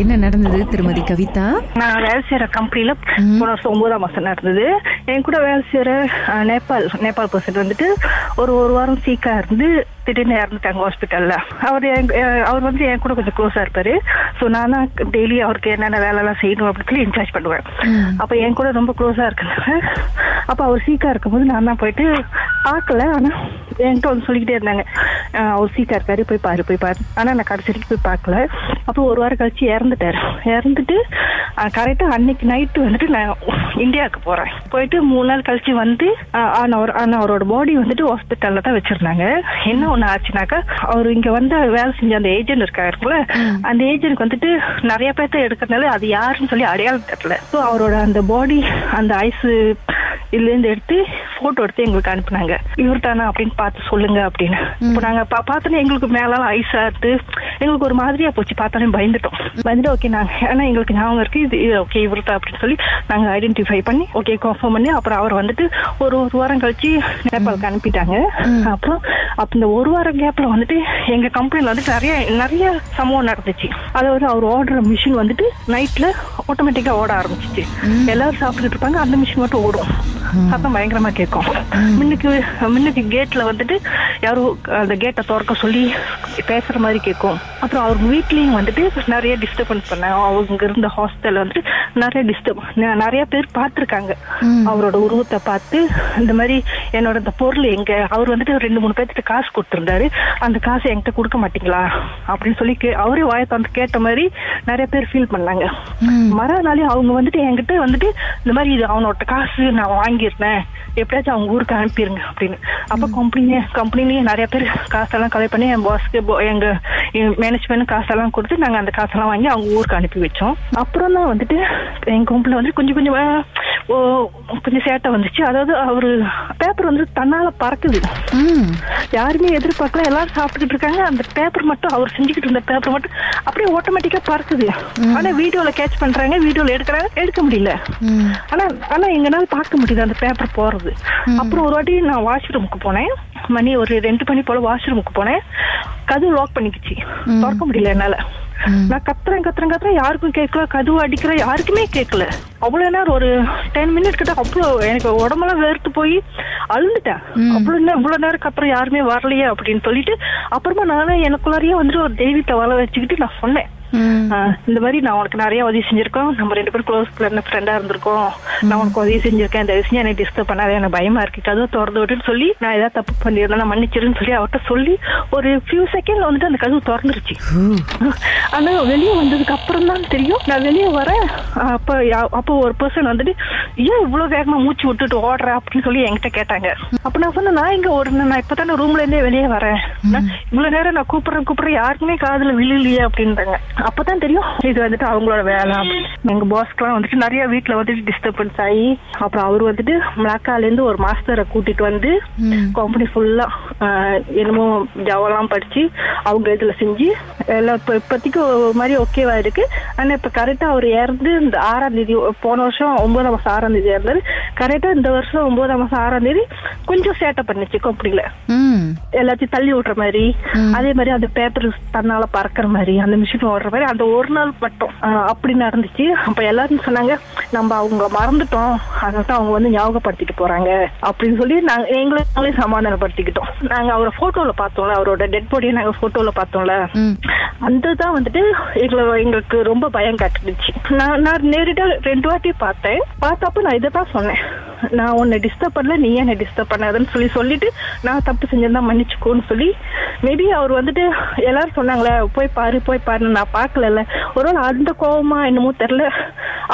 என்ன நடந்தது திருமதி கவிதா? நான் வேலை செய்யற கம்பெனில போன வருஷம் ஒன்பதாம் மாசம் நடந்தது. என் கூட வேலை செய்யற நேபாள் நேபாள் பர்சன் வந்துட்டு ஒரு ஒரு வாரம் சீக்கா இருந்து திடீர்னு இறந்துட்டாங்க ஹாஸ்பிட்டல்ல அவர் அவர் வந்து என் கூட கொஞ்சம் க்ளோஸா இருப்பாரு. ஸோ நான் தான் டெய்லி அவருக்கு என்னென்ன வேலை எல்லாம் செய்யணும் அப்படின்னு சொல்லி இன்சார்ஜ் பண்ணுவேன். அப்ப என் கூட ரொம்ப க்ளோஸா இருக்கனால அப்ப அவர் சீக்கா இருக்கும்போது நான் தான் போயிட்டு பார்க்கல. ஆனா என்கிட்ட வந்து சொல்லிக்கிட்டே இருந்தாங்க. அவர் சீக்கா இருக்காரு. போய் பாரு போய் பாரு. ஆனா நான் கடைசி வரைக்கும் போய் பார்க்கல. அப்போ ஒரு வாரம் கழிச்சு இறந்துட்டாரு. இறந்துட்டு கரெக்டா அன்னைக்கு நைட்டு வந்துட்டு நான் இந்தியாவுக்கு போறேன். போயிட்டு மூணு நாள் கழிச்சு வந்து அஹ், ஆனா அவர் ஆனா அவரோட பாடி வந்துட்டு ஹாஸ்பிட்டல்ல தான் வச்சிருந்தாங்க. என்ன ஒண்ணு ஆச்சுனாக்கா அவர் இங்க வந்து வேலை செஞ்ச அந்த ஏஜென்ட் இருக்காருல்ல அந்த ஏஜென்ட் வந்துட்டு நிறைய பேர்த்த எடுக்கிறதுனால அது யாருன்னு சொல்லி அடையாளம் தெரியல. ஸோ அவரோட அந்த பாடி அந்த ஐஸ் இதுல இருந்து எடுத்து போட்டோ எடுத்து எங்களுக்கு அனுப்புனாங்க. இவர் தானே அப்படின்னு பார்த்து சொல்லுங்க அப்படின்னு. இப்போ நாங்க பா- பார்த்தோன்னே எங்களுக்கு மேலாம் ஐஸா இருந்து எங்களுக்கு ஒரு மாதிரியா போச்சு. பார்த்தோன்னே பயந்துட்டோம். பயந்துட்டு ஓகே நாங்க ஏன்னா எங்களுக்கு ஞாபகம் இருக்கு. இது ஓகே இவர் தான் அப்படின்னு சொல்லி நாங்க ஐடென்டிஃபை பண்ணி ஓகே கன்ஃபார்ம் பண்ணி அப்புறம் அவர் வந்துட்டு ஒரு ஒரு வாரம் கழிச்சு நேபாளுக்கு அனுப்பிட்டாங்க. அப்புறம் அப்ப இந்த ஒரு வாரம் கேப்ல வந்துட்டு எங்க கம்பெனில வந்துட்டு நிறைய நிறைய சம்பவம் நடந்துச்சு. அதாவது அவர் ஓடுற மிஷின் வந்துட்டு நைட்ல ஆட்டோமேட்டிக்கா ஓட ஆரம்பிச்சிச்சு. எல்லாரும் சாப்பிட்டுட்டு இருப்பாங்க. அந்த மிஷின் மட்டும் ஓடும். சத்தம் பயங்கரமா கேட்கும். முன்னுக்கு முன்னுக்கு கேட்ல வந்துட்டு யாரும் அந்த கேட்டை திறக்க சொல்லி பேசுற மாதிரி கேட்கும். அப்புறம் அவர் வீட்லயும் வந்துட்டு நிறைய டிஸ்டர்பன்ஸ் பண்ணாங்க அவங்க இருந்த ஹாஸ்டல்ல வந்துட்டு நிறைய டிஸ்டர்ப் நிறைய பேர் பார்த்திருக்காங்க. அவரோட உருவத்தை பார்த்து இந்த மாதிரி என்னோட இந்த பொருள் எங்க? அவர் வந்துட்டு ரெண்டு மூணு பேர்த்துட்டு காசு கொடுத்திருந்தாரு. அந்த காசை என்கிட்ட கொடுக்க மாட்டீங்களா? அப்படின்னு சொல்லி கே- அவரே வாயை தந்து கேட்ட மாதிரி நிறைய பேர் ஃபீல் பண்ணாங்க. மறுநாளே அவங்க வந்துட்டு என்கிட்ட வந்துட்டு இந்த மாதிரி இது அவனோட காசு நான் வாங்கியிருந்தேன். எப்படியாச்சும் அவங்க ஊருக்கு அனுப்பிடுங்க அப்படின்னு. அப்ப கம்பெனி கம்பெனிலேயே நிறைய பேர் காசெல்லாம் கலெக்ட் பண்ணி என் பாஸ்க்கு எங்க மேனேஜ்மெண்ட் காசெல்லாம் கொடுத்து நாங்க அந்த காசெல்லாம் வாங்கி அவங்க ஊருக்கு அனுப்பி வச்சோம். அப்புறம் தான் வந்துட்டு எங்க கம்பெனில வந்து கொஞ்சம் கொஞ்சம் கொஞ்சம் சேட்டை வந்துச்சு அதாவது அவரு பேப்பர் வந்து தன்னால பறக்குது யாருமே எதிர்பார்க்கல எல்லாரும் சாப்பிட்டுட்டு இருக்காங்க அந்த பேப்பர் மட்டும் அவர் செஞ்சுக்கிட்டு இருந்த பேப்பர் மட்டும் அப்படியே ஆட்டோமேட்டிக்கா பறக்குது ஆனா வீடியோல கேட்ச் பண்றாங்க வீடியோல எடுக்கிறாங்க எடுக்க முடியல ஆனா ஆனா எங்கனால பார்க்க முடியுது அந்த பேப்பர் போறது அப்புறம் ஒரு வாட்டி நான் வாஷ்ரூமுக்கு போனேன் மணி ஒரு ரெண்டு மணி போல வாஷ்ரூமுக்கு போனேன் கதவு லாக் பண்ணிக்கிச்சு திறக்க முடியல என்னால நான் கத்துறேன் கத்துறேன் கத்துறேன். யாருக்கும் கேட்கல கதவு அடிக்கிறேன் யாருக்குமே கேட்கல. அவ்வளவு நேரம் ஒரு டென் மினிட் கிட்ட அவ்வளோ எனக்கு உடம்பெல்லாம் வேர்த்து போய் அழுந்துட்டேன். அவ்வளவு நேரம் இவ்வளவு நேரம் கத்துறேன் யாருமே வரலையே அப்படின்னு சொல்லிட்டு அப்புறமா நானே எனக்குள்ளாரியே வந்துட்டு ஒரு தெய்வத்தை வள வச்சுக்கிட்டு நான் சொன்னேன். இந்த மாதிரி நான் உனக்கு நிறைய உதவி செஞ்சிருக்கோம். நம்ம ரெண்டு பேரும் க்ளோஸ் ஃப்ரெண்டா இருந்திருக்கோம். நான் உனக்கு உதவி செஞ்சிருக்கேன். தயவு செஞ்சு என்னை டிஸ்டர்ப் பண்ணாத. எனக்கு பயமா இருக்கு. கதவு திறந்து விட்டுன்னு சொல்லி நான் ஏதாவது தப்பு பண்ணியிருந்தேன் நான் மன்னிச்சிருன்னு சொல்லி அவர்கிட்ட சொல்லி ஒரு ஃபியூ செகண்ட்ல வந்துட்டு அந்த கதவு திறந்துருச்சு. ஆனா வெளியே வந்ததுக்கு அப்புறம் தான் தெரியும். நான் வெளியே வரேன். அப்ப அப்போ ஒரு பர்சன் வந்துட்டு ஏன் இவ்வளவு வேகமா மூச்சு விட்டுட்டு ஓடுற? அப்படின்னு சொல்லி என்கிட்ட கேட்டாங்க. அப்ப நான் சொன்னேன் நான் இங்க ஓடுனேன் நான் இப்பதானே ரூம்ல இருந்தே வெளியே வரேன். இவ்வளவு நேரம் நான் கூப்பிடுறேன் கூப்பிடுறேன். யாருக்குமே காதுல விழுலையே அப்படின்றாங்க அப்பதான் தெரியும் இது வந்துட்டு அவங்களோட வேலை. எங்க பாஸ்க்குலாம் வந்துட்டு நிறைய வீட்டுல வந்துட்டு டிஸ்டர்பன்ஸ் ஆகி அப்புறம் அவர் வந்துட்டு மலாக்கால இருந்து ஒரு மாஸ்டரை கூட்டிட்டு வந்து கம்பெனி ஃபுல்லா என்னமோ ஜாவெல்லாம் படிச்சு அவங்க இதுல செஞ்சு எல்லாம் இப்ப இப்போதைக்கு ஒரு மாதிரி ஓகேவா இருக்கு. ஆனா இப்ப கரெக்டா அவர் இறந்து இந்த ஆறாம் தேதி போன வருஷம் ஒன்பதாம் மாசம் ஆறாம் தேதி இறந்தாரு. கரெக்டா இந்த வருஷம் ஒன்பதாம் மாசம் ஆறாம் தேதி கொஞ்சம் சேட்டை பண்ணுச்சு கம்பெனில ம். எல்லாத்தையும் தள்ளி விட்டுற மாதிரி அதே மாதிரி அந்த பேப்பர் தன்னால பறக்கிற மாதிரி அந்த மிஷின் ஓடுற மாதிரி அந்த ஒரு நாள் மட்டும் அப்படி நடந்துச்சு. அப்ப எல்லாரும் சொன்னாங்க நம்ம அவங்க மறந்துட்டோம். அதனால அவங்க வந்து ஞாபகப்படுத்திட்டு போறாங்க. அப்படின்னு சொல்லி நாங்க எங்களை நாங்களே சமாதானப்படுத்திக்கிட்டோம். நாங்க அவரை போட்டோல பார்த்தோம்ல அவரோட டெட் பாடியை நாங்க போட்டோல பார்த்தோம்ல. அந்த தான் வந்துட்டு எங்களை எங்களுக்கு ரொம்ப பயம் காட்டுச்சு. நான் நான் நேரிட்டா ரெண்டு வாட்டி பார்த்தேன். பார்த்தப்ப நான் இதை தான் சொன்னேன். நான் உன்னை டிஸ்டர்ப் பண்ணல நீ என்னை டிஸ்டர்ப் பண்ணாதுன்னு சொல்லி சொல்லிட்டு நான் தப்பு செஞ்சிருந்தா மன்னிச்சுக்கோன்னு சொல்லி மேபி அவர் வந்துட்டு எல்லாரும் சொன்னாங்களே போய் பாரு போய் பாரு நான் பார்க்கல ஒருவேளை அந்த கோவமா என்னமோ தெரியல.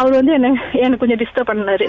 அவர் வந்து என்ன எனக்கு கொஞ்சம் டிஸ்டர்ப் பண்ணாரு.